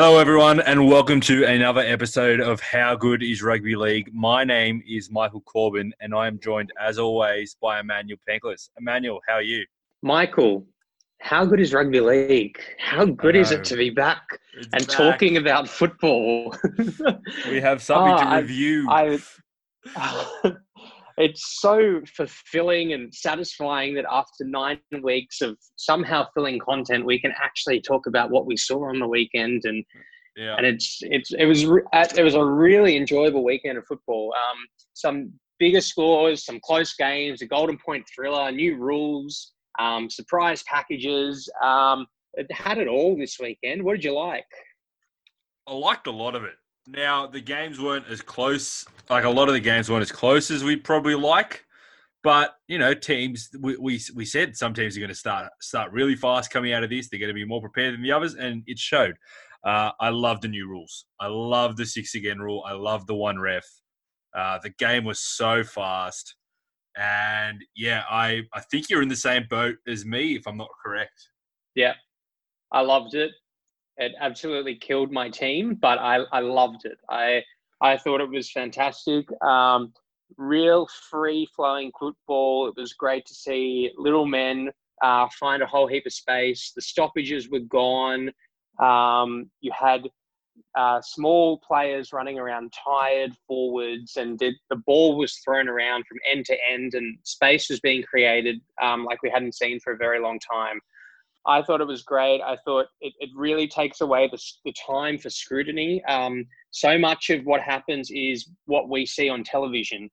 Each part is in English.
Hello, everyone, and welcome to another episode of How Good is Rugby League. My name is Michael Corbin, and I am joined, as always, by Emmanuel Penklis. Emmanuel, how are you? Michael, how good is rugby league? How good is it to be back It's and back. talking about football? We have something Oh, to I- review. I, it's so fulfilling and satisfying that after nine weeks of somehow filling content, we can actually talk about what we saw on the weekend, and yeah. and it's it's it was it was a really enjoyable weekend of football. Um, some bigger scores, some close games, a golden point thriller, new rules, um, surprise packages. Um, it had it all this weekend. What did you like? I liked a lot of it. Now the games weren't as close. Like a lot of the games weren't as close as we'd probably like. But you know, teams we we, we said some teams are going to start start really fast coming out of this. They're going to be more prepared than the others, and it showed. Uh, I love the new rules. I love the six again rule. I love the one ref. Uh, the game was so fast, and yeah, I I think you're in the same boat as me, if I'm not correct. Yeah, I loved it. It absolutely killed my team, but I, I loved it. I I thought it was fantastic. Um, real free flowing football. It was great to see little men uh, find a whole heap of space. The stoppages were gone. Um, you had uh, small players running around tired forwards, and the ball was thrown around from end to end, and space was being created um, like we hadn't seen for a very long time. I thought it was great. I thought it, it really takes away the, the time for scrutiny. Um, so much of what happens is what we see on television.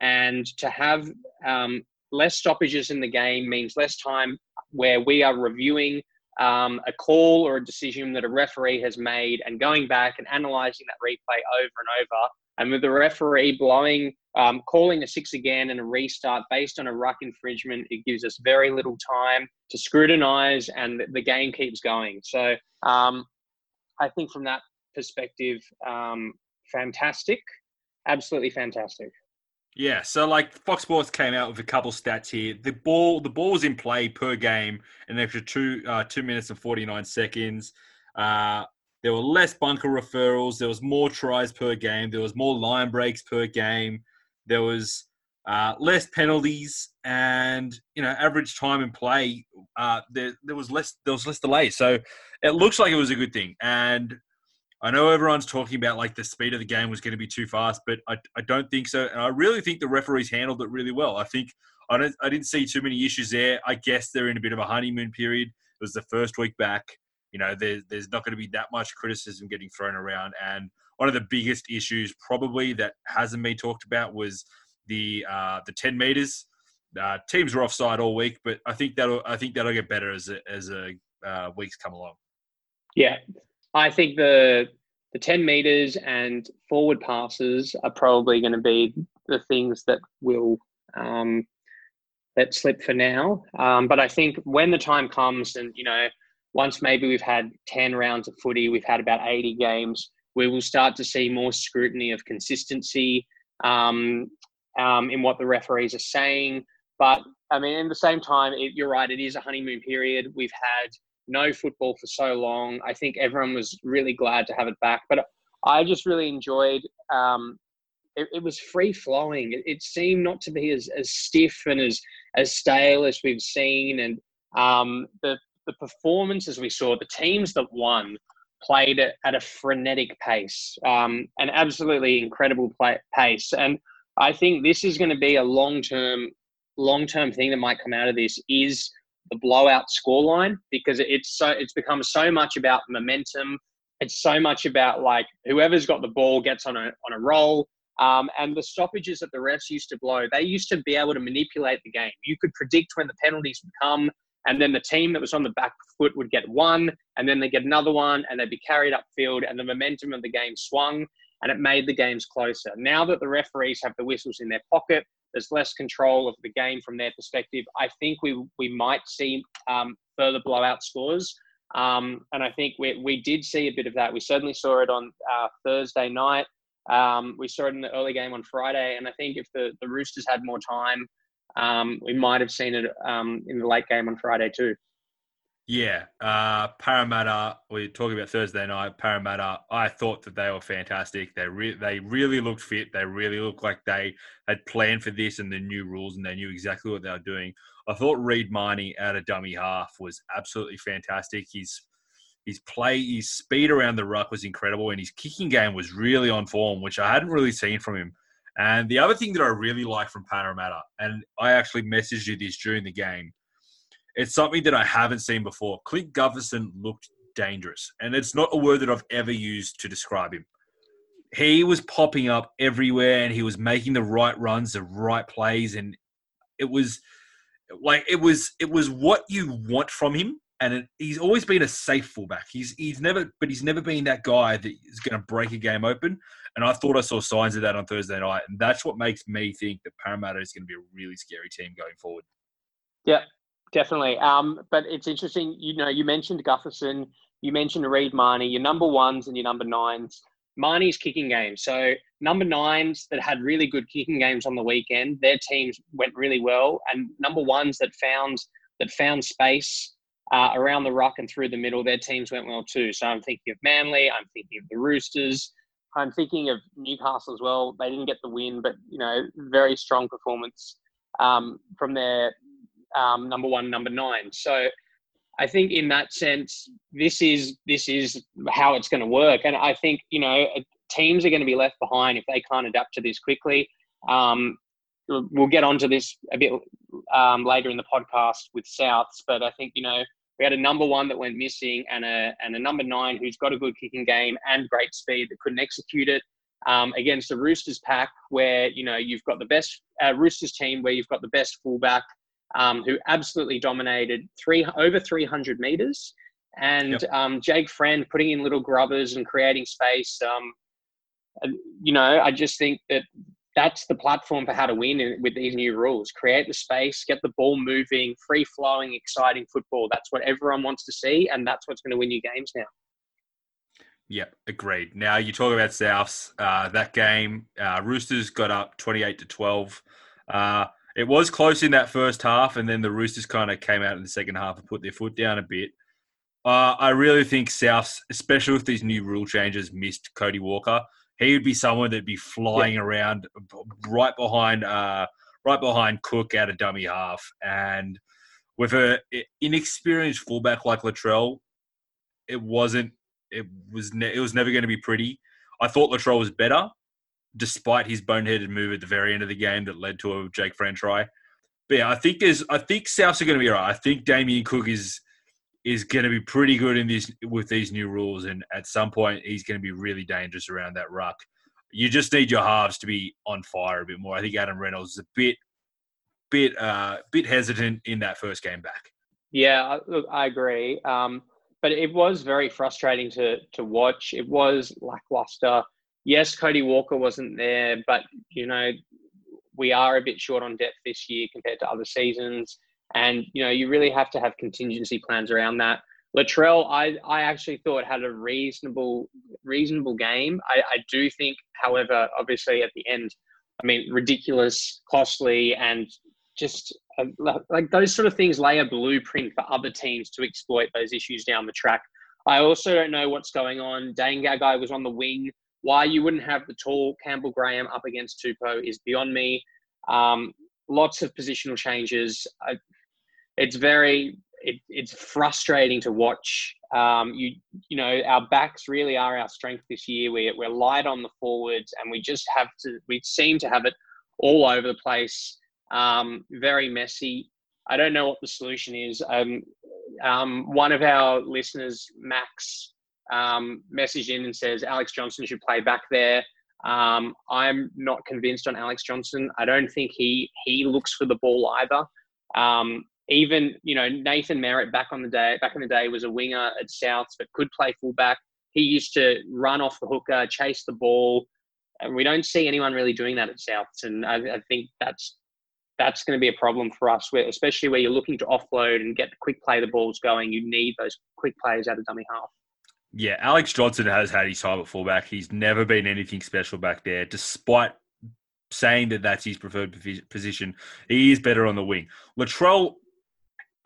And to have um, less stoppages in the game means less time where we are reviewing um, a call or a decision that a referee has made and going back and analysing that replay over and over. And with the referee blowing, um, calling a six again and a restart based on a ruck infringement, it gives us very little time to scrutinise and the- game keeps going. So um, I think from that perspective, um, fantastic, absolutely fantastic. Yeah, so like Fox Sports came out with a couple stats here. The ball, the ball was in play per game an extra two uh, two minutes and forty nine seconds. Uh, there were less bunker referrals. There was more tries per game. There was more line breaks per game. There was uh, less penalties, and you know, average time in play. Uh, there, there was less. There was less delay. So it looks like it was a good thing. And I know everyone's talking about like the speed of the game was going to be too fast, but I, I don't think so. And I really think the referees handled it really well. I think I don't I didn't see too many issues there. I guess they're in a bit of a honeymoon period. It was the first week back. You know, there, there's not going to be that much criticism getting thrown around. And one of the biggest issues probably that hasn't been talked about was the uh, the 10 meters. Uh, teams were offside all week, but I think that'll I think that'll get better as a, as a uh, weeks come along. Yeah, I think the the ten meters and forward passes are probably going to be the things that will um, let slip for now. Um, but I think when the time comes, and you know, once maybe we've had ten rounds of footy, we've had about eighty games, we will start to see more scrutiny of consistency um, um, in what the referees are saying. But I mean, at the same time, it, you're right. It is a honeymoon period. We've had no football for so long. I think everyone was really glad to have it back. But I just really enjoyed. Um, it, it was free flowing. It, it seemed not to be as, as stiff and as as stale as we've seen. And um, the the performances we saw, the teams that won played at, a frenetic pace, um, an absolutely incredible play, pace. And I think this is going to be a long term long term thing that might come out of this is the blowout scoreline because it's so it's become so much about momentum. It's so much about like whoever's got the ball gets on a on a roll. Um, and the stoppages that the refs used to blow, they used to be able to manipulate the game. You could predict when the penalties would come, and then the team that was on the back foot would get one, and then they get another one, and they'd be carried upfield, and the momentum of the game swung, and it made the games closer. Now that the referees have the whistles in their pocket, there's less control of the game from their perspective. I think we we might see um, further blowout scores, um, and I think we we did see a bit of that. We certainly saw it on uh, Thursday night. Um, we saw it in the early game on Friday, and I think if the the Roosters had more time, um, we might have seen it um, in the late game on Friday too. Yeah, uh, Parramatta. We're talking about Thursday night. Parramatta. I thought that they were fantastic. They re- they really looked fit. They really looked like they had planned for this and the new rules, and they knew exactly what they were doing. I thought Reed Mahoney out of dummy half was absolutely fantastic. His his play, his speed around the ruck was incredible, and his kicking game was really on form, which I hadn't really seen from him. And the other thing that I really like from Parramatta, and I actually messaged you this during the game it's something that I haven't seen before. Clint Gutherson looked dangerous, and it's not a word that I've ever used to describe him. He was popping up everywhere, and he was making the right runs, the right plays, and it was like it was it was what you want from him. And it, he's always been a safe fullback. He's he's never, but he's never been that guy that is going to break a game open. And I thought I saw signs of that on Thursday night, and that's what makes me think that Parramatta is going to be a really scary team going forward. Yeah, Definitely. Um, but it's interesting, you know, you mentioned Gutherson, you mentioned Reed Mahoney, your number ones and your number nines. Mahoney's kicking game. So number nines that had really good kicking games on the weekend, their teams went really well. And number ones that found that found space uh, around the ruck and through the middle, their teams went well too. So I'm thinking of Manly, I'm thinking of the Roosters, I'm thinking of Newcastle as well. They didn't get the win, but you know, very strong performance um, from their um, number one, number nine. So I think in that sense, this is this is how it's going to work. And I think you know teams are going to be left behind if they can't adapt to this quickly. Um, we'll get onto this a bit um, later in the podcast with Souths, but I think you know we had a number one that went missing and a and a number nine who's got a good kicking game and great speed that couldn't execute it. Um, against the Roosters pack, where you know you've got the best uh, Roosters team, where you've got the best fullback, um, who absolutely dominated three over 300 meters. And yep. um, Jake Friend putting in little grubbers and creating space. Um, you know, I just think that that's the platform for how to win with these new rules. Create the space, get the ball moving, free flowing, exciting football. That's what everyone wants to see, and that's what's going to win you games now. Yep, agreed. Now you talk about Souths. Uh, that game, uh, Roosters got up twenty-eight to twelve. Uh, it was close in that first half, and then the Roosters kind of came out in the second half and put their foot down a bit. Uh, I really think Souths, especially with these new rule changes, missed Cody Walker. He would be someone that'd be flying yeah. around right behind, uh, right behind Cook out of dummy half, and with an inexperienced fullback like Latrell, it wasn't. It was. Ne- it was never going to be pretty. I thought Latrell was better, despite his boneheaded move at the very end of the game that led to a Jake Friend try. But yeah, I think there's I think Souths are going to be all right. I think Damien Cook is is going to be pretty good in this with these new rules, and at some point he's going to be really dangerous around that ruck. You just need your halves to be on fire a bit more. I think Adam Reynolds is a bit bit uh bit hesitant in that first game back. Yeah, look, I agree. Um, but it was very frustrating to to watch. It was lackluster yes, Cody Walker wasn't there, but you know, we are a bit short on depth this year compared to other seasons. And, you know, you really have to have contingency plans around that. Latrell, I, I actually thought had a reasonable reasonable game. I, I do think, however, obviously at the end, I mean, ridiculous, costly, and just uh, like those sort of things lay a blueprint for other teams to exploit those issues down the track. I also don't know what's going on. Dane Gagai was on the wing why you wouldn't have the tall Campbell Graham up against Tupou is beyond me. Um, lots of positional changes. I, it's very it, it's frustrating to watch. Um, you you know our backs really are our strength this year. We we're light on the forwards, and we just have to. We seem to have it all over the place. Um, very messy. I don't know what the solution is. Um, um, one of our listeners, Max, um, messaged in and says Alex Johnson should play back there. Um, I'm not convinced on Alex Johnson. I don't think he he looks for the ball either. Um, even you know Nathan Merritt back on the day back in the day was a winger at Souths but could play fullback. He used to run off the hooker, chase the ball, and we don't see anyone really doing that at Souths. And I, I think that's that's going to be a problem for us, where, especially where you're looking to offload and get the quick play the balls going. You need those quick players out of dummy half. Yeah, Alex Johnson has had his time at fullback. He's never been anything special back there, despite saying that that's his preferred position. He is better on the wing. Latrell,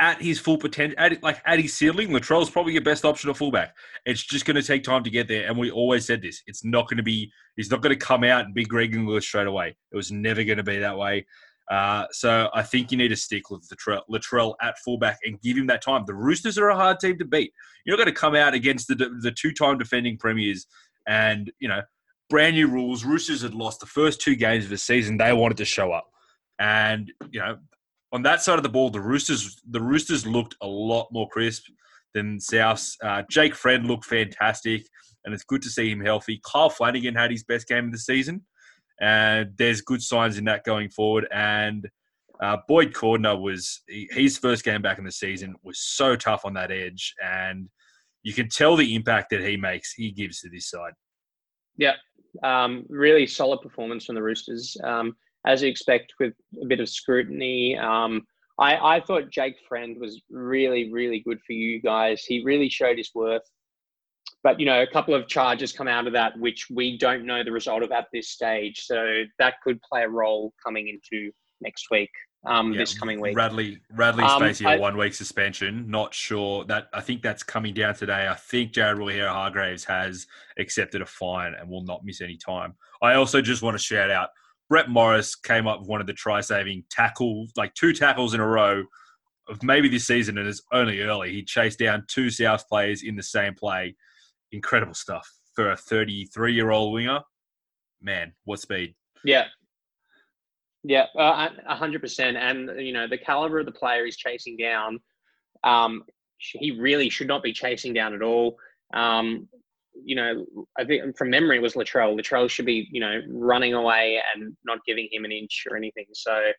at his full potential, at like at his ceiling, Latrell's probably your best option at fullback. It's just going to take time to get there, and we always said this. It's not going to be. He's not going to come out and be Greg Inglis straight away. It was never going to be that way. Uh, so I think you need to stick with Latrell, Latrell at fullback and give him that time. The Roosters are a hard team to beat. You're not going to come out against the the two-time defending premiers and you know brand new rules. Roosters had lost the first two games of the season. They wanted to show up, and you know on that side of the ball, the Roosters the Roosters looked a lot more crisp than Souths. Uh, Jake Friend looked fantastic, and it's good to see him healthy. Kyle Flanagan had his best game of the season, and there's good signs in that going forward. And uh, Boyd Cordner was his first game back in the season was so tough on that edge, and you can tell the impact that he makes, he gives to this side. Yeah, um, really solid performance from the Roosters. Um, as you expect, with a bit of scrutiny. Um, I, I thought Jake Friend was really, really good for you guys. He really showed his worth. But, you know, a couple of charges come out of that, which we don't know the result of at this stage. So that could play a role coming into next week, um, yeah, this coming week. Radley, Radley um, facing a one week suspension. Not sure that I think that's coming down today. I think Jared Waerea-Hargreaves has accepted a fine and will not miss any time. I also just want to shout out Brett Morris came up with one of the try saving tackles, like two tackles in a row of maybe this season, and it's only early. He chased down two South players in the same play. Incredible stuff for a 33 year old winger. Man, what speed! Yeah, yeah, uh, hundred percent. And you know the caliber of the player he's chasing down. Um, he really should not be chasing down at all. Um, you know, I think from memory it was Latrell. Latrell should be, you know, running away and not giving him an inch or anything. So,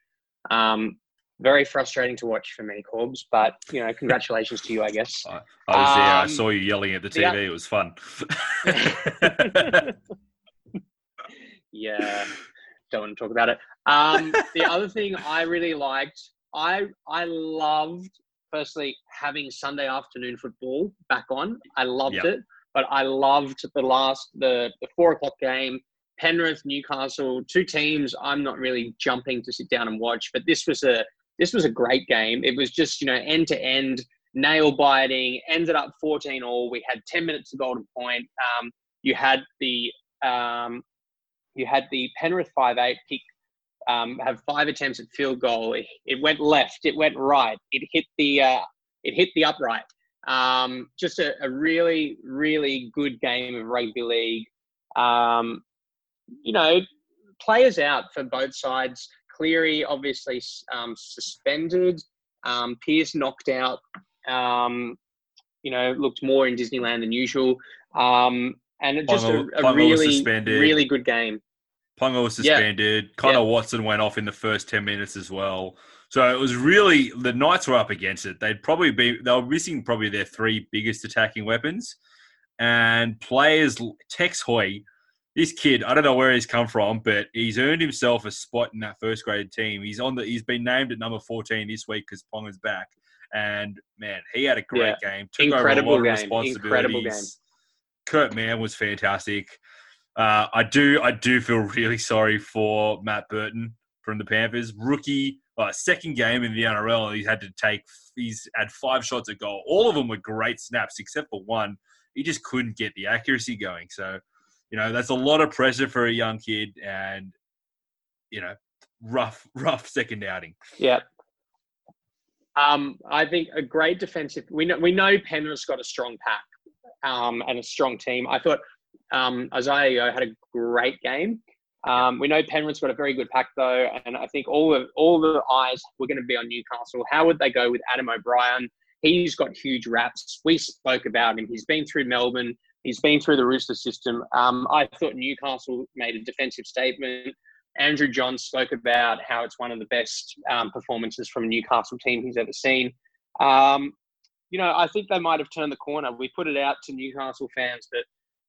um, very frustrating to watch for many Corbs, but you know, congratulations to you, I guess. I, I was um, there. I um, saw you yelling at the TV. Yeah. It was fun. yeah, don't want to talk about it. Um, the other thing I really liked, I I loved firstly having Sunday afternoon football back on. I loved yep. it. But I loved the last the, the four o'clock game. Penrith, Newcastle, two teams I'm not really jumping to sit down and watch, but this was a this was a great game. It was just, you know, end to end, nail biting, ended up 14 all. We had 10 minutes to golden point. Um, you had the um, you had the Penrith 5-8 pick um, have five attempts at field goal. It, it, went left, it went right, it hit the uh, it hit the upright. Um, just a, a, really, really good game of rugby league. Um, you know, players out for both sides. Cleary obviously um, suspended. Um, Pearce knocked out. Um, you know, looked more in Disneyland than usual. Um, and just a, a really, really good game. Ponga was suspended. Yeah. Connor yeah. Watson went off in the first 10 minutes as well. So it was really the Knights were up against it. They'd probably be they were missing probably their three biggest attacking weapons, and players Tex Hoy, this kid I don't know where he's come from, but he's earned himself a spot in that first grade team. He's on the he's been named at number fourteen this week because Ponga's back, and man, he had a great yeah. game. Took Incredible over a lot game. of responsibilities. Incredible game. Kurt Mann was fantastic. Uh, I do I do feel really sorry for Matt Burton from the Panthers, rookie uh, second game in the NRL, he's had to take. He's had five shots at goal. All of them were great snaps, except for one. He just couldn't get the accuracy going. So, you know, that's a lot of pressure for a young kid, and you know, rough, rough second outing. Yeah. Um, I think a great defensive. We know we know Penrith's got a strong pack um, and a strong team. I thought um, Isaiah had a great game. Um, we know Penrith's got a very good pack though, and I think all the all the eyes were going to be on Newcastle. How would they go with Adam O'Brien? He's got huge wraps. We spoke about him. He's been through Melbourne. He's been through the Rooster system. Um, I thought Newcastle made a defensive statement. Andrew Johns spoke about how it's one of the best um, performances from a Newcastle team he's ever seen. Um, you know, I think they might have turned the corner. We put it out to Newcastle fans that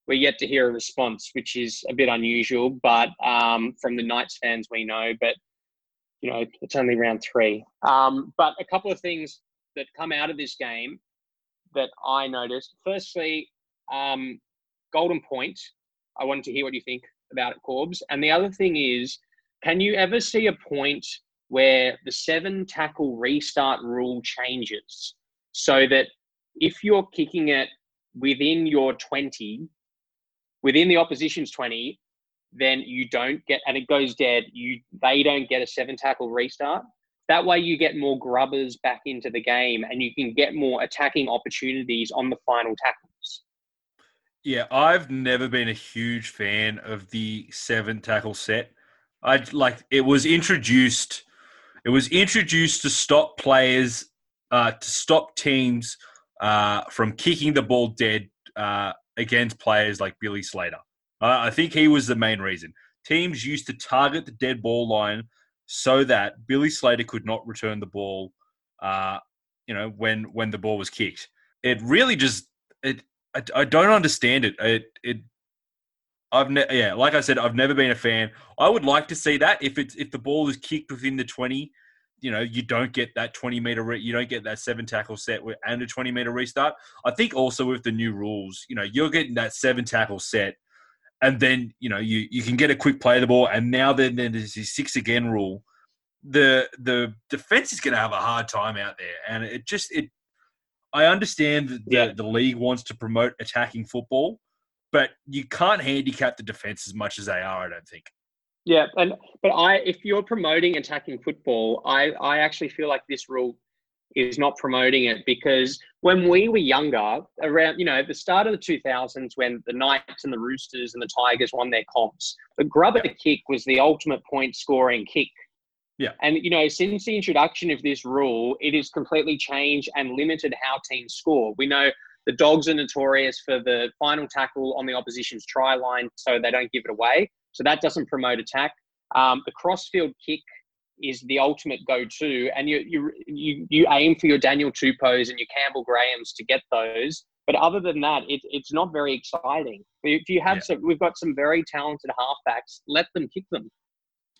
we're yet to hear a response, which is a bit unusual. But um, from the Knights fans, we know. But you know, it's only round three. Um, but a couple of things that come out of this game that I noticed. Firstly, um, Golden Point. I wanted to hear what you think about it, Corbs. And the other thing is, can you ever see a point where the seven tackle restart rule changes so that if you're kicking it within your 20, within the opposition's 20, then you don't get, and it goes dead, you they don't get a seven tackle restart. That way, you get more grubbers back into the game and you can get more attacking opportunities on the final tackles. Yeah, I've never been a huge fan of the seven tackle set. I like it was introduced. It was introduced to stop players, uh, to stop teams uh, from kicking the ball dead uh, against players like Billy Slater. I think he was the main reason. Teams used to target the dead ball line so that Billy Slater could not return the ball. Uh, you know, when when the ball was kicked, it really just it. I, I don't understand it. It it. I've ne- yeah, like I said, I've never been a fan. I would like to see that if it's if the ball is kicked within the twenty, you know, you don't get that twenty meter, re- you don't get that seven tackle set and a twenty meter restart. I think also with the new rules, you know, you're getting that seven tackle set and then you know you you can get a quick play of the ball, and now then, then there's this six again rule. The the defense is going to have a hard time out there, and it just it. I understand that the, Yeah. the league wants to promote attacking football, but you can't handicap the defense as much as they are. I don't think. Yeah, and but I, if you're promoting attacking football, I, I actually feel like this rule is not promoting it because when we were younger, around you know the start of the 2000s, when the Knights and the Roosters and the Tigers won their comps, the grubber kick was the ultimate point scoring kick. Yeah. And you know, since the introduction of this rule, it has completely changed and limited how teams score. We know the dogs are notorious for the final tackle on the opposition's try line, so they don't give it away. So that doesn't promote attack. Um, the crossfield kick is the ultimate go-to, and you you you you aim for your Daniel Tupous and your Campbell Grahams to get those. But other than that, it, it's not very exciting. If you have Yeah. some, we've got some very talented halfbacks. Let them kick them.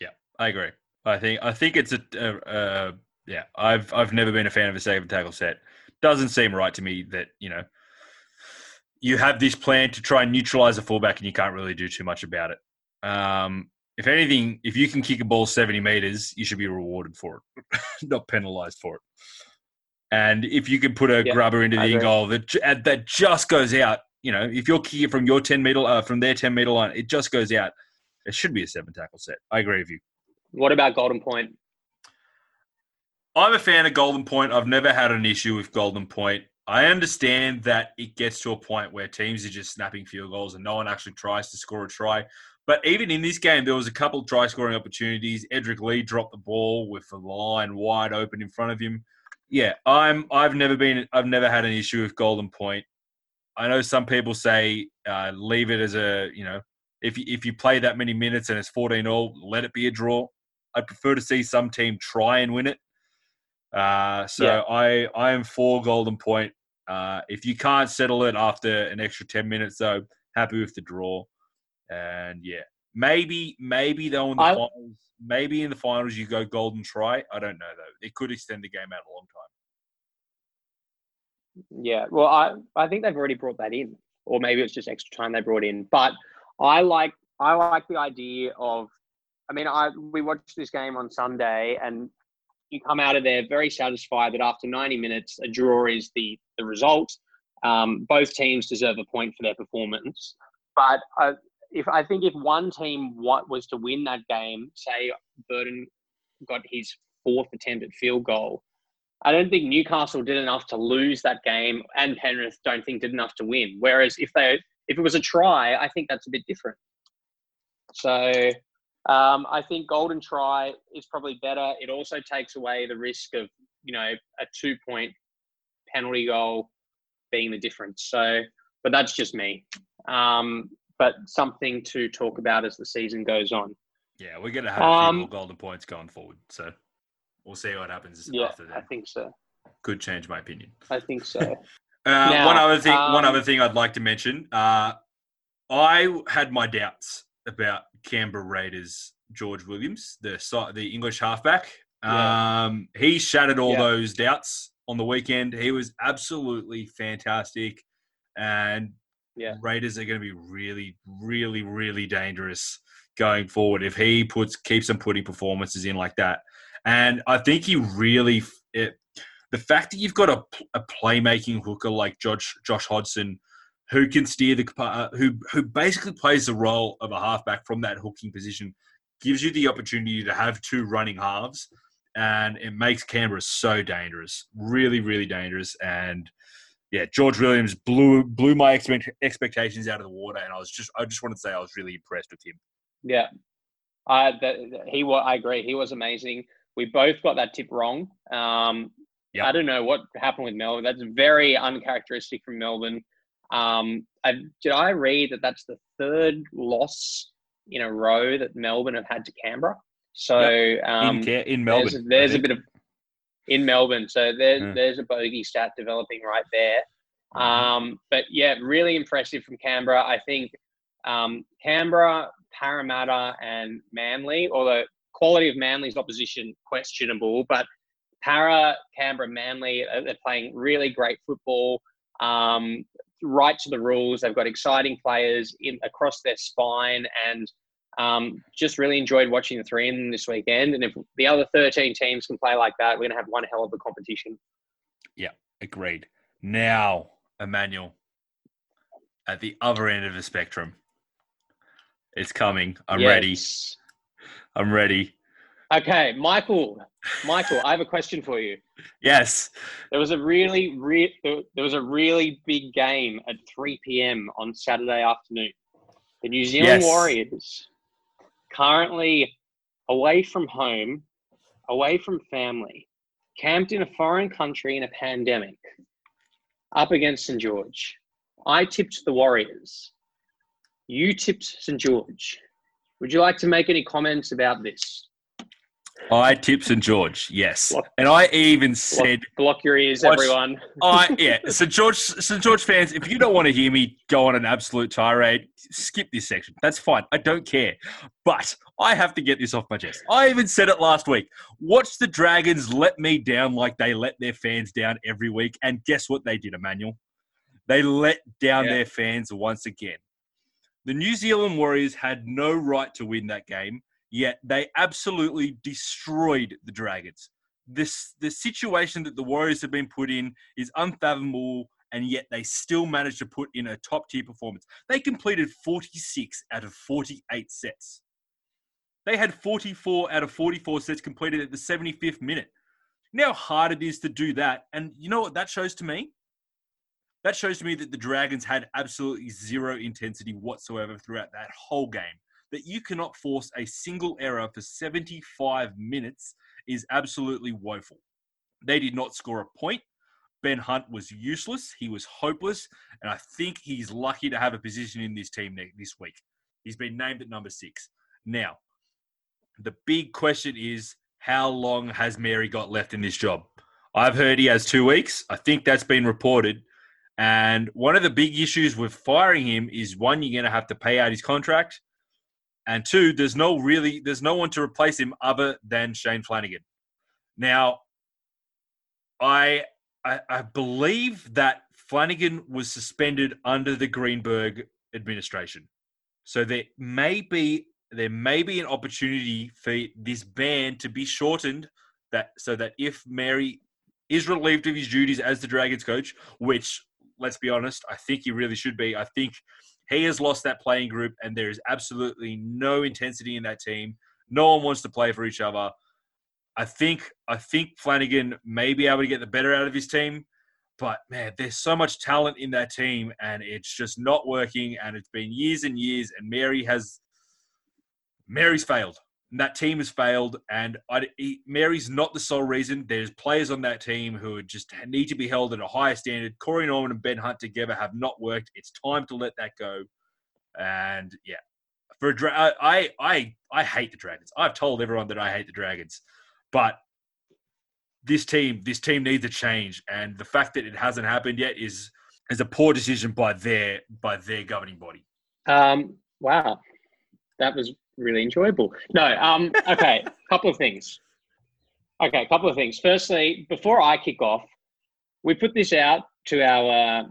Yeah, I agree. I think I think it's a uh, uh, yeah. I've I've never been a fan of a seven tackle set. Doesn't seem right to me that you know you have this plan to try and neutralize a fullback and you can't really do too much about it. Um, if anything, if you can kick a ball seventy meters, you should be rewarded for it, not penalized for it. And if you can put a Yeah, grubber into the goal that that just goes out, you know, if you're kicking from your ten meter uh, from their ten meter line, it just goes out. It should be a seven tackle set. I agree with you. What about Golden Point? I'm a fan of Golden Point. I've never had an issue with Golden Point. I understand that it gets to a point where teams are just snapping field goals and no one actually tries to score a try. But even in this game, there was a couple of try scoring opportunities. Edrick Lee dropped the ball with the line wide open in front of him. Yeah, I'm. I've never been. I've never had an issue with Golden Point. I know some people say uh, leave it as a you know if you, if you play that many minutes and it's 14 all, let it be a draw. I'd prefer to see some team try and win it. Uh, so Yeah. I I am for Golden Point. Uh, if you can't settle it after an extra 10 minutes, though, happy with the draw. And yeah, maybe maybe though in the I- finals, maybe in the finals you go golden try. I don't know though. It could extend the game out a long time. Yeah, well, I I think they've already brought that in, or maybe it's just extra time they brought in. But I like I like the idea of, I mean, I we watched this game on Sunday, and you come out of there very satisfied that after 90 minutes, a draw is the the result. Um, both teams deserve a point for their performance, but uh, if I think if one team what was to win that game, say Burton got his fourth attempted field goal, I don't think Newcastle did enough to lose that game, and Penrith don't think did enough to win. Whereas if they if it was a try, I think that's a bit different. So um, I think golden try is probably better. It also takes away the risk of you know a two point penalty goal being the difference. So, but that's just me. Um, but something to talk about as the season goes on. Yeah, we're gonna have a few Um, more golden points going forward. So we'll see what happens Yeah, after that. I think so. Could change my opinion. I think so. Uh, Now, one other thing. one um, other thing I'd like to mention. Uh, I had my doubts about Canberra Raiders George Williams, the the English halfback. Yeah. Um, he shattered all Yeah. those doubts on the weekend. He was absolutely fantastic, and Yeah. Raiders are going to be really, really, really dangerous going forward if he puts keeps on putting performances in like that. And I think he really, it, the fact that you've got a, a playmaking hooker like Josh, Josh Hodgson, who can steer the, uh, who, who basically plays the role of a halfback from that hooking position, gives you the opportunity to have two running halves. And it makes Canberra so dangerous, really, really dangerous. And yeah, George Williams blew blew my expect, expectations out of the water, and I was just I just wanted to say I was really impressed with him. Yeah, uh, that, he was. I agree. He was amazing. We both got that tip wrong. Um, yep. I don't know what happened with Melbourne. That's very uncharacteristic from Melbourne. Um, I, did I read that that's the third loss in a row that Melbourne have had to Canberra? So yep. um, in, in Melbourne, there's, there's a bit of in Melbourne. So there's yeah. there's a bogey stat developing right there. Mm-hmm. Um, but yeah, really impressive from Canberra. I think um, Canberra, Parramatta, and Manly, although quality of Manly's opposition questionable, but Para, Canberra, Manly, they're playing really great football. Um, right to the rules. They've got exciting players in across their spine, and um, just really enjoyed watching the three in this weekend. And if the other 13 teams can play like that, we're going to have one hell of a competition. Yeah, agreed. Now, Emmanuel, at the other end of the spectrum, it's coming. I'm yes. ready. I'm ready. Okay, Michael. Michael, I have a question for you. Yes. There was a really, re- there was a really big game at 3 p.m. on Saturday afternoon. The New Zealand yes. Warriors currently away from home, away from family, camped in a foreign country in a pandemic, up against St. George. I tipped the Warriors. You tipped St. George. Would you like to make any comments about this? I tips and George, yes, block, and I even said, "Block, your ears, everyone." I yeah, St George, St George fans, if you don't want to hear me go on an absolute tirade, skip this section. That's fine. I don't care, but I have to get this off my chest. I even said it last week. Watch the Dragons let me down like they let their fans down every week, and guess what they did, Emmanuel? They let down yeah. their fans once again. The New Zealand Warriors had no right to win that game yet they absolutely destroyed the Dragons. This the situation that the Warriors have been put in is unfathomable, and yet they still managed to put in a top tier performance. They completed 46 out of 48 sets. They had 44 out of 44 sets completed at the 75th minute. You know how hard it is to do that, and you know what that shows to me? That shows to me that the Dragons had absolutely zero intensity whatsoever throughout that whole game that you cannot force a single error for 75 minutes is absolutely woeful. They did not score a point. Ben Hunt was useless. He was hopeless. And I think he's lucky to have a position in this team this week. He's been named at number six. Now, the big question is how long has Mary got left in this job? I've heard he has two weeks. I think that's been reported. And one of the big issues with firing him is one, you're going to have to pay out his contract and two, there's no really there's no one to replace him other than Shane Flanagan. Now, I I, I believe that Flanagan was suspended under the Greenberg administration, so there may be there may be an opportunity for this ban to be shortened that so that if Mary is relieved of his duties as the Dragons coach, which let's be honest, I think he really should be. I think he has lost that playing group, and there is absolutely no intensity in that team. No one wants to play for each other. I think I think Flanagan may be able to get the better out of his team, but man, there's so much talent in that team, and it's just not working. And it's been years and years, and Mary has Mary's failed. And that team has failed, and I, he, Mary's not the sole reason. There's players on that team who just need to be held at a higher standard. Corey Norman and Ben Hunt together have not worked. It's time to let that go. And yeah, for dra- I I I hate the Dragons. I've told everyone that I hate the Dragons, but this team this team needs a change, and the fact that it hasn't happened yet is is a poor decision by their by their governing body. Um, wow, that was really enjoyable. No, um, okay, a couple of things. Okay, a couple of things. Firstly, before I kick off, we put this out to our uh,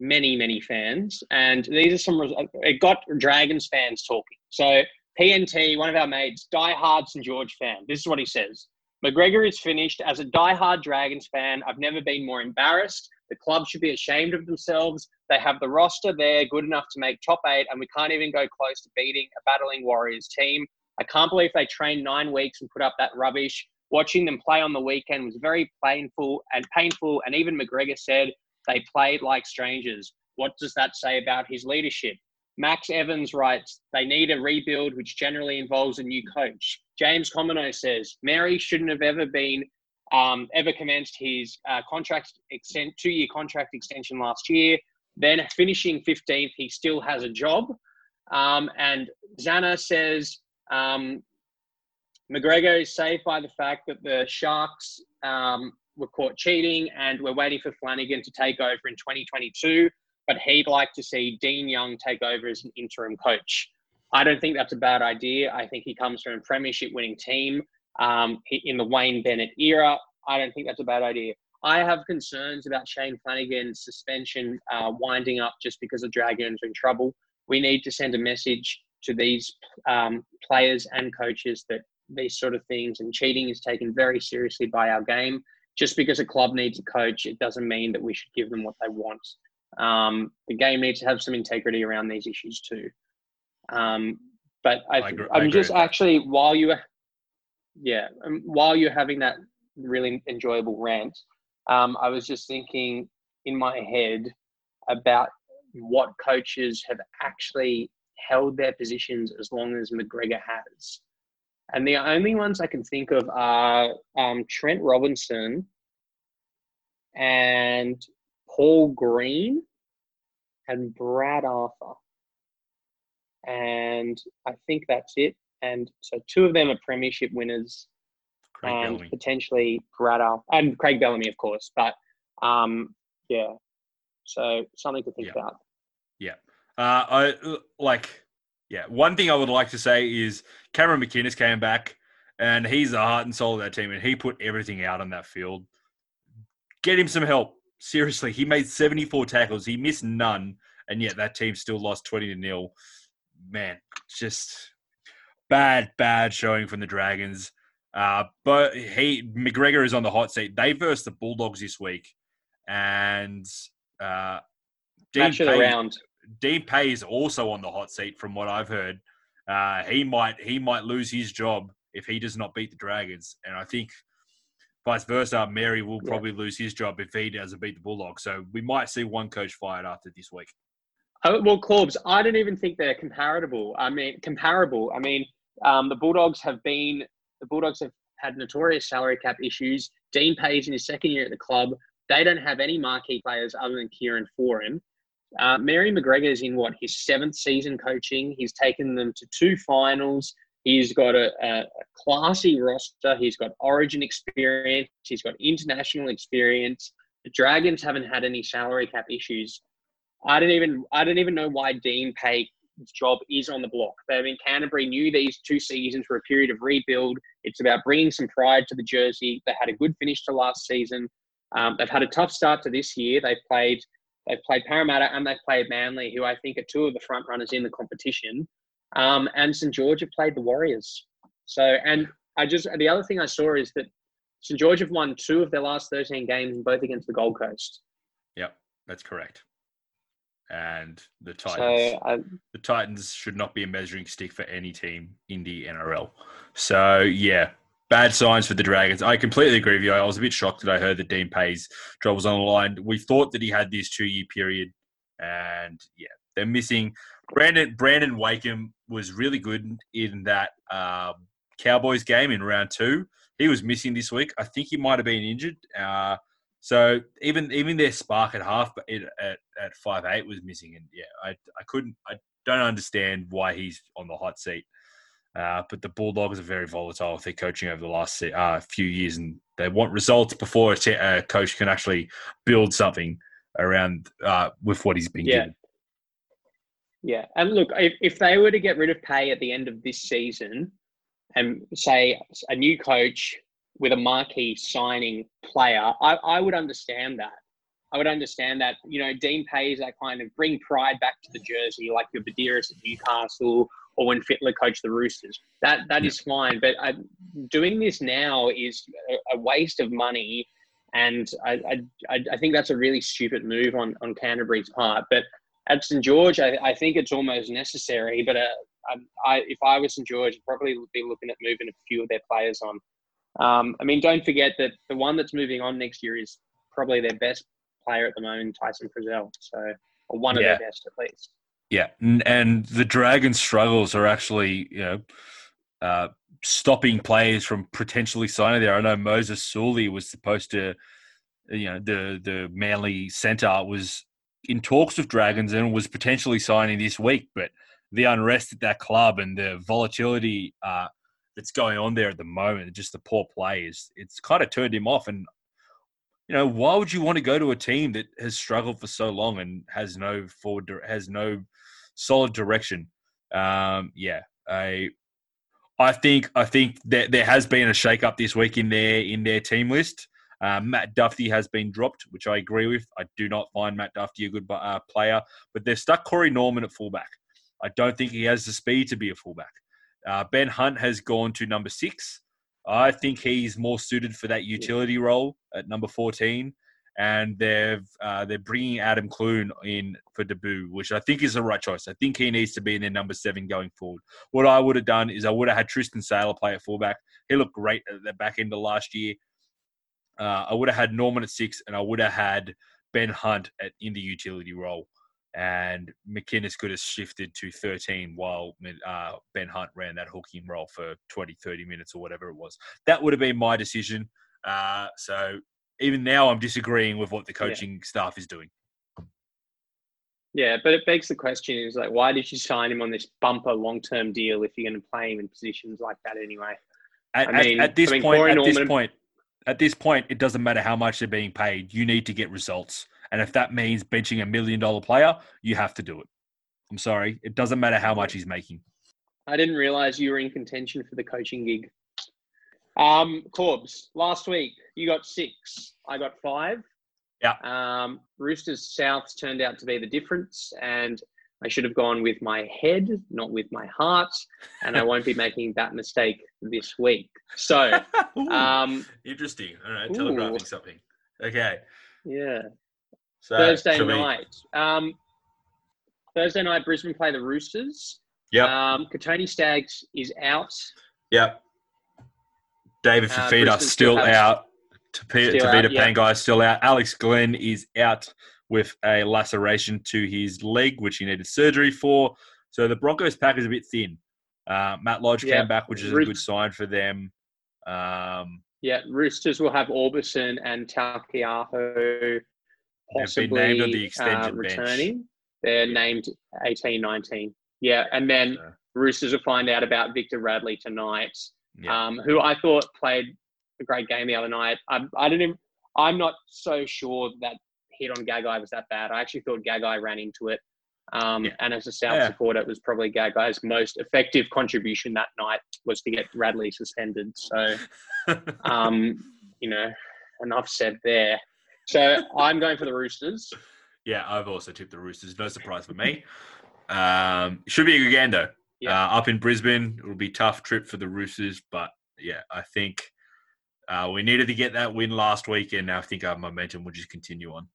many, many fans, and these are some. It got Dragons fans talking. So PNT, one of our mates, die-hard St George fan. This is what he says: McGregor is finished. As a die-hard Dragons fan, I've never been more embarrassed. The club should be ashamed of themselves. They have the roster there good enough to make top eight, and we can't even go close to beating a battling Warriors team. I can't believe they trained nine weeks and put up that rubbish. Watching them play on the weekend was very painful and painful. And even McGregor said they played like strangers. What does that say about his leadership? Max Evans writes, they need a rebuild, which generally involves a new coach. James Comino says, Mary shouldn't have ever been, um, ever commenced his uh, contract extent, two-year contract extension last year. Then finishing 15th, he still has a job. Um, and Zana says, um, McGregor is saved by the fact that the Sharks um, were caught cheating and we're waiting for Flanagan to take over in 2022 but he'd like to see Dean Young take over as an interim coach. I don't think that's a bad idea. I think he comes from a premiership winning team um, in the Wayne Bennett era. I don't think that's a bad idea. I have concerns about Shane Flanagan's suspension uh, winding up just because the Dragons are in trouble. We need to send a message to these um, players and coaches that these sort of things and cheating is taken very seriously by our game. Just because a club needs a coach, it doesn't mean that we should give them what they want. Um, the game needs to have some integrity around these issues too. Um, but I, am just actually while you, yeah, um, while you're having that really enjoyable rant, um, I was just thinking in my head about what coaches have actually held their positions as long as McGregor has. And the only ones I can think of are um, Trent Robinson and Paul Green and Brad Arthur. And I think that's it. And so two of them are premiership winners. Craig and Bellamy. potentially Brad and Craig Bellamy, of course. But um, yeah. So something to think yeah. about. Yeah. Uh, I like yeah. One thing I would like to say is Cameron McInnes came back and he's the heart and soul of that team and he put everything out on that field. Get him some help seriously, he made 74 tackles. He missed none, and yet that team still lost 20 to nil. Man, just bad, bad showing from the Dragons. Uh, but he McGregor is on the hot seat. They versed the Bulldogs this week, and uh, Dean Pay, around. Dean Pay is also on the hot seat, from what I've heard. Uh, he might he might lose his job if he does not beat the Dragons, and I think vice versa, Mary will probably yeah. lose his job if he doesn't beat the Bulldogs. So we might see one coach fired after this week. Oh, well, Corbs, I don't even think they're comparable. I mean, comparable. I mean, um, the Bulldogs have been the Bulldogs have had notorious salary cap issues. Dean Pay's in his second year at the club. They don't have any marquee players other than Kieran Foran. Uh, Mary McGregor is in what his seventh season coaching. He's taken them to two finals. He's got a, a, classy roster. He's got origin experience. He's got international experience. The Dragons haven't had any salary cap issues. I don't even I don't even know why Dean Pay's job is on the block. I mean, Canterbury knew these two seasons were a period of rebuild. It's about bringing some pride to the jersey. They had a good finish to last season. Um, they've had a tough start to this year. They've played they've played Parramatta and they've played Manly, who I think are two of the front runners in the competition. Um, and St George have played the Warriors. So, and I just the other thing I saw is that St George have won two of their last thirteen games, both against the Gold Coast. Yep, that's correct. And the Titans, so I, the Titans should not be a measuring stick for any team in the NRL. So yeah, bad signs for the Dragons. I completely agree with you. I was a bit shocked that I heard that Dean Pay's job was on the line. We thought that he had this two-year period, and yeah, they're missing Brandon Brandon Wakeham was really good in that um, Cowboys game in round two. He was missing this week. I think he might have been injured. Uh, so even even their spark at half at at five eight was missing, and yeah, I I couldn't I don't understand why he's on the hot seat. Uh, but the Bulldogs are very volatile with their coaching over the last uh, few years, and they want results before a coach can actually build something around uh, with what he's been yeah. given. Yeah, and look, if, if they were to get rid of Pay at the end of this season, and say a new coach with a marquee signing player, I, I would understand that. I would understand that. You know, Dean Pay is that kind of bring pride back to the jersey, like your Badiris at Newcastle or when Fittler coached the Roosters. That that is fine, but I, doing this now is a, waste of money, and I, I I think that's a really stupid move on on Canterbury's part. But at St George, I, I think it's almost necessary. But uh, I, I, if I was St George, I'd probably be looking at moving a few of their players on. Um, I mean, don't forget that the one that's moving on next year is probably their best player at the moment, Tyson Frizell. So, or one of yeah. their best at least. Yeah, and the Dragons' struggles are actually, you know, uh, stopping players from potentially signing there. I know Moses Suli was supposed to, you know, the the Manly centre was in talks with Dragons and was potentially signing this week, but the unrest at that club and the volatility uh, that's going on there at the moment, just the poor players, it's kind of turned him off. And you know, why would you want to go to a team that has struggled for so long and has no forward, has no solid direction? Um, yeah, I, I think, I think that there has been a shake-up this week in their in their team list. Uh, Matt Duffy has been dropped, which I agree with. I do not find Matt Duffy a good uh, player, but they've stuck Corey Norman at fullback. I don't think he has the speed to be a fullback. Uh, ben Hunt has gone to number six. I think he's more suited for that utility role at number 14. And they've uh, they're bringing Adam Clune in for debut, which I think is the right choice. I think he needs to be in their number seven going forward. What I would have done is I would have had Tristan Sailor play at fullback. He looked great at the back end of last year. Uh, I would have had Norman at six, and I would have had Ben Hunt at, in the utility role and McInnes could have shifted to 13 while uh, Ben Hunt ran that hooking role for 20, 30 minutes or whatever it was. That would have been my decision. Uh, so even now, I'm disagreeing with what the coaching yeah. staff is doing. Yeah, but it begs the question: is like, why did you sign him on this bumper long-term deal if you're going to play him in positions like that anyway? At, I mean, at, at this I mean, point, at Norman, this point, at this point, it doesn't matter how much they're being paid. You need to get results. And if that means benching a million dollar player, you have to do it. I'm sorry. It doesn't matter how much he's making. I didn't realize you were in contention for the coaching gig. Um, Corbs, last week you got six. I got five. Yeah. Um, Roosters South turned out to be the difference, and I should have gone with my head, not with my heart, and I won't be making that mistake this week. So, um, interesting. All right, telegraphing ooh. something. Okay. Yeah. So, Thursday night. Um, Thursday night, Brisbane play the Roosters. Yeah. Um, Kotoni Staggs is out. Yep. David uh, Fifita uh, still, still out. Tevita Pangai is still out. Alex Glenn is out with a laceration to his leg, which he needed surgery for. So the Broncos pack is a bit thin. Uh, Matt Lodge yep. came back, which is a good sign for them. Um, yeah, Roosters will have Aubusson and Taukei'aho possibly named on the extended uh, returning. Bench. They're named 18, 19. Yeah, and then so. Roosters will find out about Victor Radley tonight, yeah. um, who I thought played a great game the other night. I, I didn't. I'm not so sure that hit on Gagai was that bad. I actually thought Gagai ran into it. Um, yeah. And as a South yeah. supporter, it was probably Gagai's most effective contribution that night was to get Radley suspended. So, um, you know, enough said there. So I'm going for the Roosters. Yeah, I've also tipped the Roosters. No surprise for me. Um, should be a good game though. Yeah. Uh, up in Brisbane, it'll be a tough trip for the Roosters, but yeah, I think uh, we needed to get that win last week, and I think our momentum will just continue on.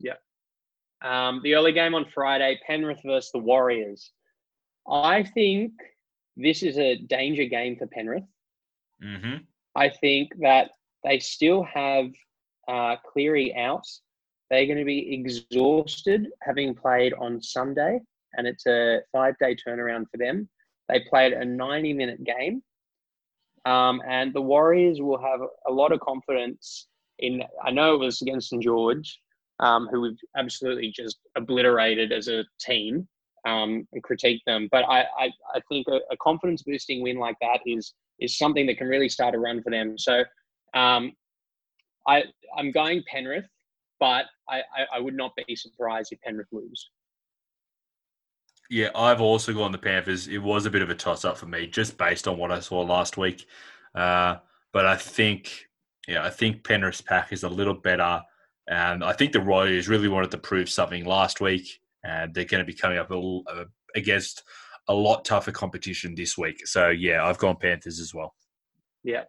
Yeah. Um, the early game on Friday, Penrith versus the Warriors. I think this is a danger game for Penrith. Mm-hmm. I think that they still have uh, Cleary out. They're going to be exhausted having played on Sunday, and it's a five day turnaround for them. They played a 90 minute game, um, and the Warriors will have a lot of confidence in. I know it was against St George, um, who we've absolutely just obliterated as a team um, and critique them, but I, I, I think a, a confidence boosting win like that is is something that can really start a run for them. So um, I I'm going Penrith, but I, I, I would not be surprised if Penrith lose. Yeah, I've also gone the Panthers. It was a bit of a toss up for me, just based on what I saw last week. Uh, but I think, yeah, I think Penrith's pack is a little better. And I think the Royals really wanted to prove something last week, and they're going to be coming up against a lot tougher competition this week. So yeah, I've gone Panthers as well. Yeah.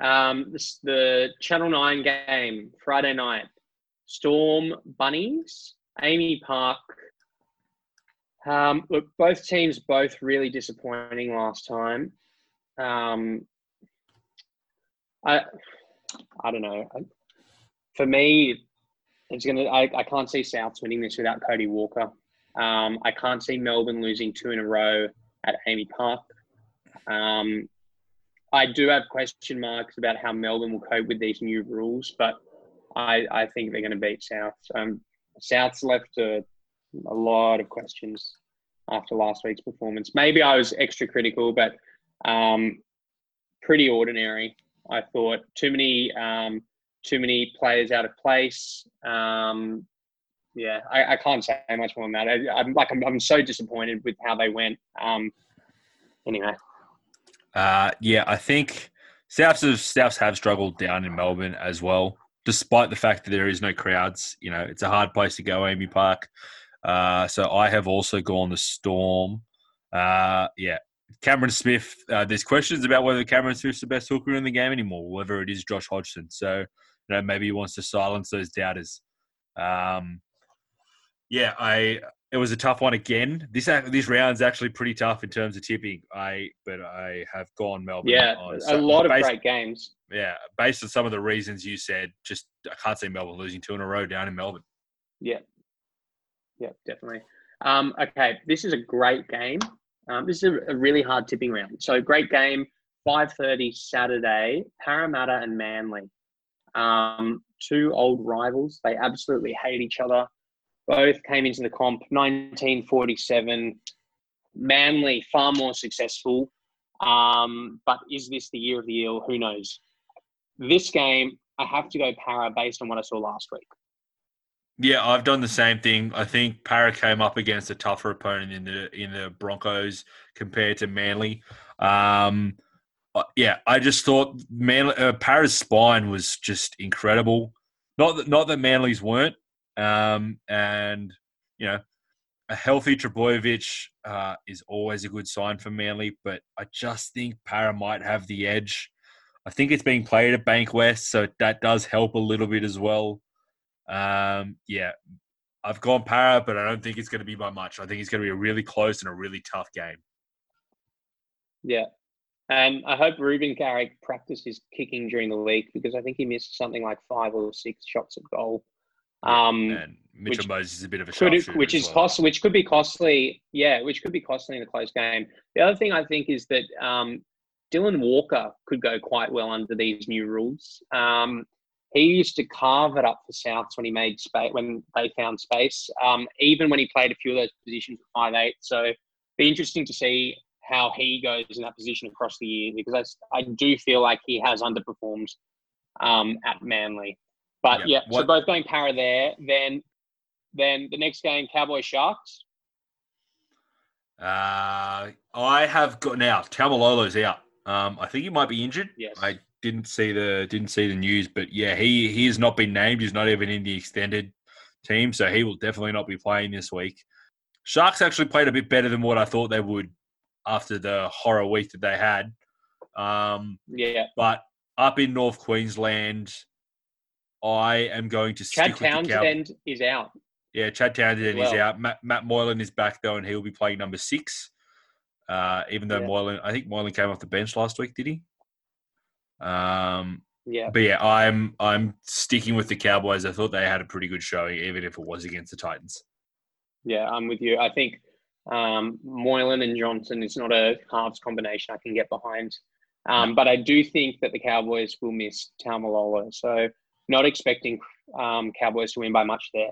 Um, this, the Channel Nine game Friday night. Storm Bunnies, AAMI Park. Um, look, both teams both really disappointing last time. Um, I I don't know. For me, it's gonna. I, I can't see Souths winning this without Cody Walker. Um, I can't see Melbourne losing two in a row at AAMI Park. Um, I do have question marks about how Melbourne will cope with these new rules, but I, I think they're going to beat South. Um, South's left a, a lot of questions after last week's performance. Maybe I was extra critical, but um, pretty ordinary. I thought too many um, too many players out of place. Um, yeah, I, I, can't say much more than that. I, am like I'm, I'm so disappointed with how they went. Um, anyway. Uh, yeah, I think Souths have, Souths have struggled down in Melbourne as well, despite the fact that there is no crowds. You know, it's a hard place to go, AAMI Park. Uh, so I have also gone the Storm. Uh, yeah, Cameron Smith. Uh, there's questions about whether Cameron Smith's the best hooker in the game anymore, whether it is Josh Hodgson. So, you know, maybe he wants to silence those doubters. Um, yeah, I it was a tough one again. This this round's actually pretty tough in terms of tipping. I but I have gone Melbourne. Yeah, a lot of based, great games. Yeah, based on some of the reasons you said, just I can't see Melbourne losing two in a row down in Melbourne. Yeah, yeah, definitely. Um, okay, this is a great game. Um, this is a, a really hard tipping round. So great game. Five thirty Saturday. Parramatta and Manly. Um, two old rivals. They absolutely hate each other. Both came into the comp 1947. Manly far more successful. Um, but is this the year of the eel? Who knows? This game, I have to go para based on what I saw last week. Yeah, I've done the same thing. I think Para came up against a tougher opponent in the in the Broncos compared to Manly. Um, uh, yeah, I just thought Manly uh, Para's spine was just incredible. Not that not that Manly's weren't, um, and, you know, a healthy Trbojevic uh, is always a good sign for Manly, but I just think Para might have the edge. I think it's being played at Bankwest, so that does help a little bit as well. Um, yeah, I've gone Para, but I don't think it's going to be by much. I think it's going to be a really close and a really tough game. Yeah. And I hope Reuben Garrick practices kicking during the week because I think he missed something like five or six shots at goal. Um, and Mitchell which Moses is a bit of a could, which is well. cost, which could be costly. Yeah, which could be costly in a close game. The other thing I think is that um, Dylan Walker could go quite well under these new rules. Um, he used to carve it up for Souths when he made space when they found space. Um, even when he played a few of those positions at five eight. So be interesting to see how he goes in that position across the year because I, I do feel like he has underperformed um, at Manly. But yeah, so both going para there. Then, then the next game, Cowboy Sharks. Uh, I have got now. Taumalolo's out. Um, I think he might be injured. Yes. I didn't see the didn't see the news, but yeah, he he has not been named. He's not even in the extended team, so he will definitely not be playing this week. Sharks actually played a bit better than what I thought they would after the horror week that they had. Um, yeah, but up in North Queensland, I am going to Chad Townsend is out. Yeah, Chad Townsend well. is out. Matt, Matt Moylan is back though, and he'll be playing number six. Uh, even though yeah. Moylan, I think Moylan came off the bench last week, did he? Um, yeah. But yeah, I'm I'm sticking with the Cowboys. I thought they had a pretty good showing, even if it was against the Titans. Yeah, I'm with you. I think um, Moylan and Johnson is not a halves combination I can get behind. Um, but I do think that the Cowboys will miss Taumalolo. So not expecting um, Cowboys to win by much there.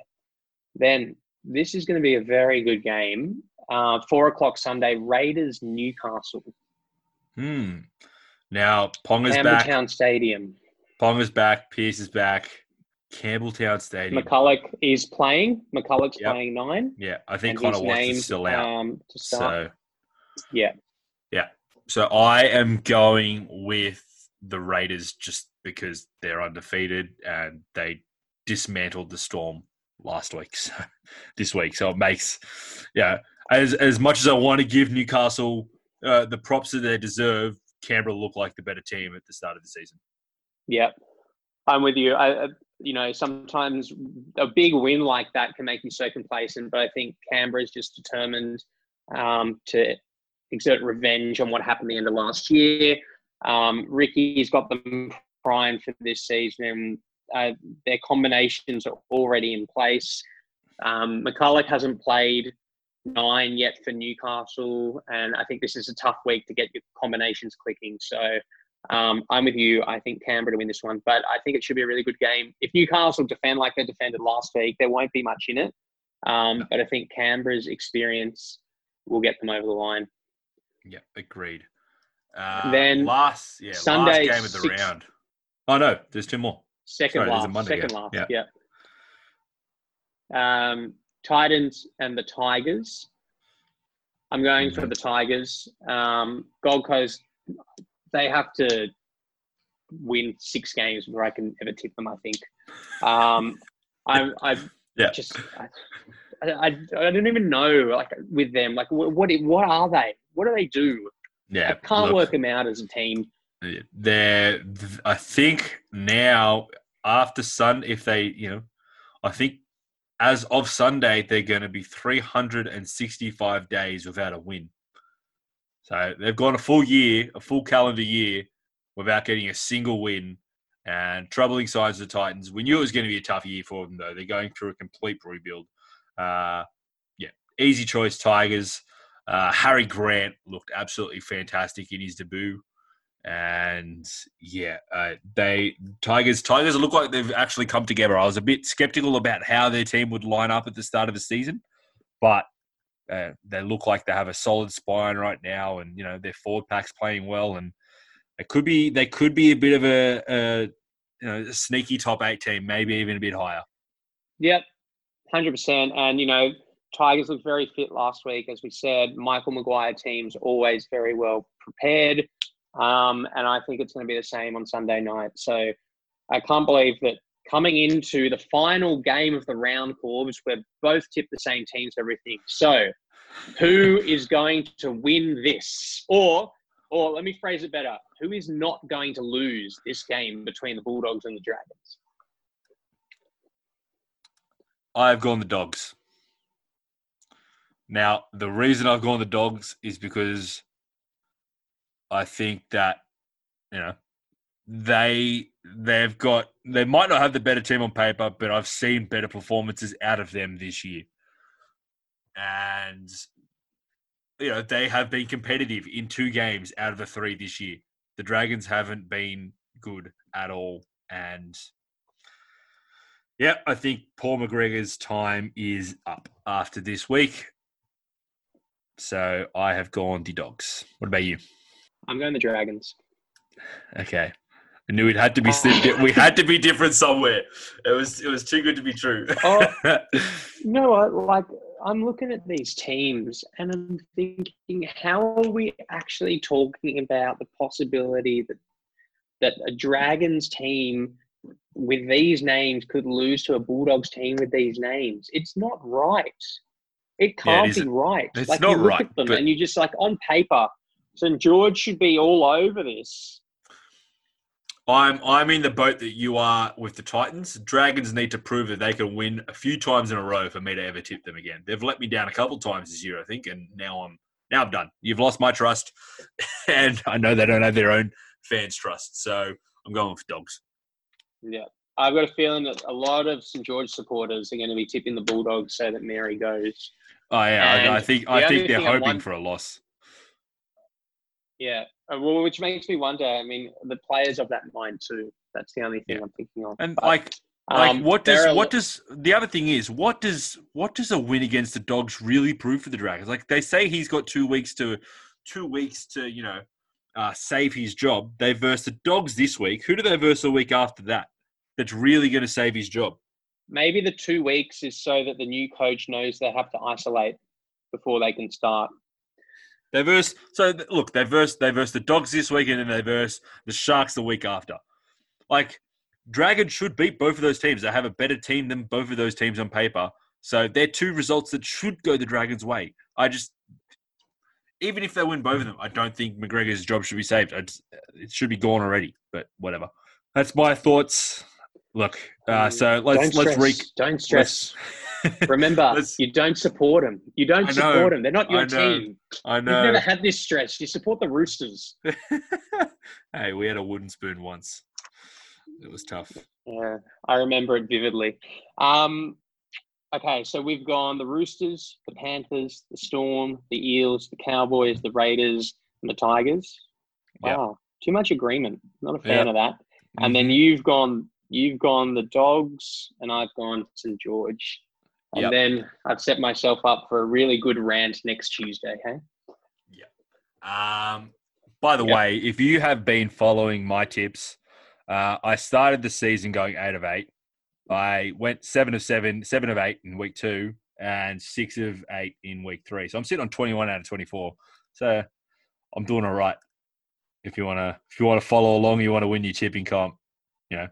Then this is going to be a very good game. Uh, Four o'clock Sunday, Raiders Newcastle. Hmm. Now Ponga's Campbelltown back. Campbelltown Stadium. Ponga's back. Pearce is back. Campbelltown Stadium. McCullough is playing. McCullough's yep. playing nine. Yeah, I think Connor Watts is still out. Um, to start. So, yeah, yeah. So I am going with the Raiders just because they're undefeated and they dismantled the Storm last week, so this week. So it makes, yeah, as as much as I want to give Newcastle uh, the props that they deserve, Canberra look like the better team at the start of the season. Yep, I'm with you. I, you know, sometimes a big win like that can make you so complacent, but I think Canberra is just determined um, to exert revenge on what happened at the end of last year. Um, Ricky's got them primed for this season. Uh, their combinations are already in place. Um, McCullough hasn't played nine yet for Newcastle, and I think this is a tough week to get your combinations clicking. So um, I'm with you. I think Canberra to win this one, but I think it should be a really good game. If Newcastle defend like they defended last week, there won't be much in it. Um, but I think Canberra's experience will get them over the line. Yeah, agreed. Uh, then last yeah Sunday last game of the six, round. Oh no, there's two more. Second Sorry, last, second game. last. Yeah. yeah. Um, Titans and the Tigers. I'm going mm-hmm. for the Tigers. Um, Gold Coast, they have to win six games before I can ever tip them. I think. Um, I, I yeah. just, I, I, I, don't even know like with them. Like, what, what are they? What do they do? Yeah, I can't look, work them out as a team. They're, I think now after Sun, if they, you know, I think as of Sunday, they're going to be 365 days without a win. So they've gone a full year, a full calendar year, without getting a single win. And troubling signs of the Titans. We knew it was going to be a tough year for them, though. They're going through a complete rebuild. Uh, yeah, easy choice, Tigers. Uh, Harry Grant looked absolutely fantastic in his debut and yeah, uh, they Tigers Tigers look like they've actually come together. I was a bit skeptical about how their team would line up at the start of the season, but uh, they look like they have a solid spine right now, and you know their forward pack's playing well, and it could be they could be a bit of a, a you know a sneaky top eight team, maybe even a bit higher. Yep, hundred percent, and you know. Tigers looked very fit last week, as we said. Michael Maguire team's always very well prepared. Um, and I think it's going to be the same on Sunday night. So I can't believe that coming into the final game of the round, Corbs, we're both tipped the same teams, everything. So who is going to win this? Or, or let me phrase it better: Who is not going to lose this game between the Bulldogs and the Dragons? I've gone the Dogs. Now, the reason I've gone the Dogs is because I think that you know they they've got they might not have the better team on paper, but I've seen better performances out of them this year, and you know they have been competitive in two games out of the three this year. The Dragons haven't been good at all, and yeah, I think Paul McGregor's time is up after this week. So I have gone the dogs. What about you? I'm going the Dragons. Okay. I knew it had to be uh, we had to be different somewhere. It was it was too good to be true. oh, no, like I'm looking at these teams and I'm thinking, how are we actually talking about the possibility that that a Dragons team with these names could lose to a Bulldogs team with these names? It's not right. It can't yeah, it be right. It's like not you look right, at them but... and you're just like on paper, St George should be all over this. I'm I'm in the boat that you are with the Titans. Dragons need to prove that they can win a few times in a row for me to ever tip them again. They've let me down a couple times this year, I think, and now I'm now I'm done. You've lost my trust, and I know they don't have their own fans' trust. So I'm going for dogs. Yeah, I've got a feeling that a lot of St George supporters are going to be tipping the Bulldogs so that Mary goes. Oh yeah, I, I, think I think they're hoping for a loss. Yeah, uh, well, which makes me wonder. I mean, the players of that mind too. That's the only thing yeah. I'm thinking of. And but, like, like um, what does what does the other thing is what does what does a win against the Dogs really prove for the Dragons? Like they say he's got two weeks to two weeks to you know uh, save his job. They verse the Dogs this week. Who do they verse the week after that? That's really going to save his job. Maybe the two weeks is so that the new coach knows they have to isolate before they can start. They verse so look, they verse they verse the dogs this week and they verse the Sharks the week after. Like Dragon should beat both of those teams. They have a better team than both of those teams on paper. So they're two results that should go the Dragons' way. I just, even if they win both of them, I don't think McGregor's job should be saved. Just, it should be gone already. But whatever. That's my thoughts. Look, uh, so let's don't let's stress. re- don't stress. Remember, you don't support them. You don't support them. They're not your I know. team. I know. You've never had this stress. You support the Roosters. hey, we had a wooden spoon once. It was tough. Yeah, I remember it vividly. Um, okay, so we've gone the Roosters, the Panthers, the Storm, the Eels, the Cowboys, the Raiders, and the Tigers. Yep. Wow, too much agreement. Not a fan Yep. of that. And then Mhm. you've gone, you've gone the Dogs, and I've gone St George. And Yep. then I've set myself up for a really good rant next Tuesday. Hey, Um, by the Yep. way, if you have been following my tips, uh, I started the season going eight of eight. I went seven of seven, seven of eight in week two, and six of eight in week three. So I'm sitting on 21 out of 24. So I'm doing all right. If you wanna, if you wanna follow along, you want to win your tipping comp, you know,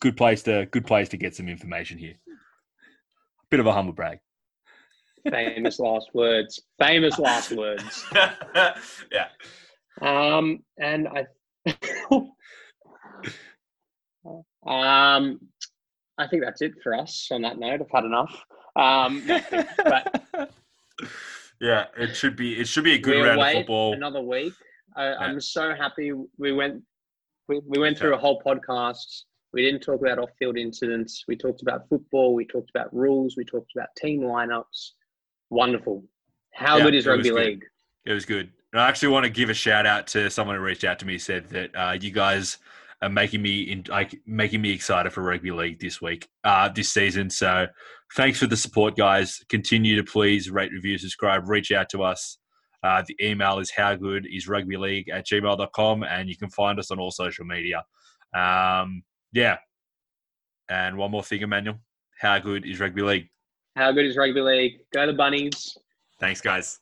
good place to good place to get some information here. Bit of a humble brag. famous last words. Famous last words. yeah. Um, and I, um, I think that's it for us. On that note, I've had enough. Um, but yeah, it should be it should be a good we'll round of football. Another week. I, I'm so happy we went. We, we went through a whole podcast. We didn't talk about off-field incidents. We talked about football. We talked about rules. We talked about team lineups. Wonderful. How Yeah, good is rugby good. league? It was good. And I actually want to give a shout out to someone who reached out to me said that uh, you guys are making me in, like making me excited for rugby league this week, uh, this season. So thanks for the support, guys. Continue to please rate, review, subscribe, reach out to us. Uh, the email is how good is rugby league at gmail.com and you can find us on all social media. Um, yeah. And one more thing, Emmanuel. How good is rugby league? How good is rugby league? Go the bunnies. Thanks, guys.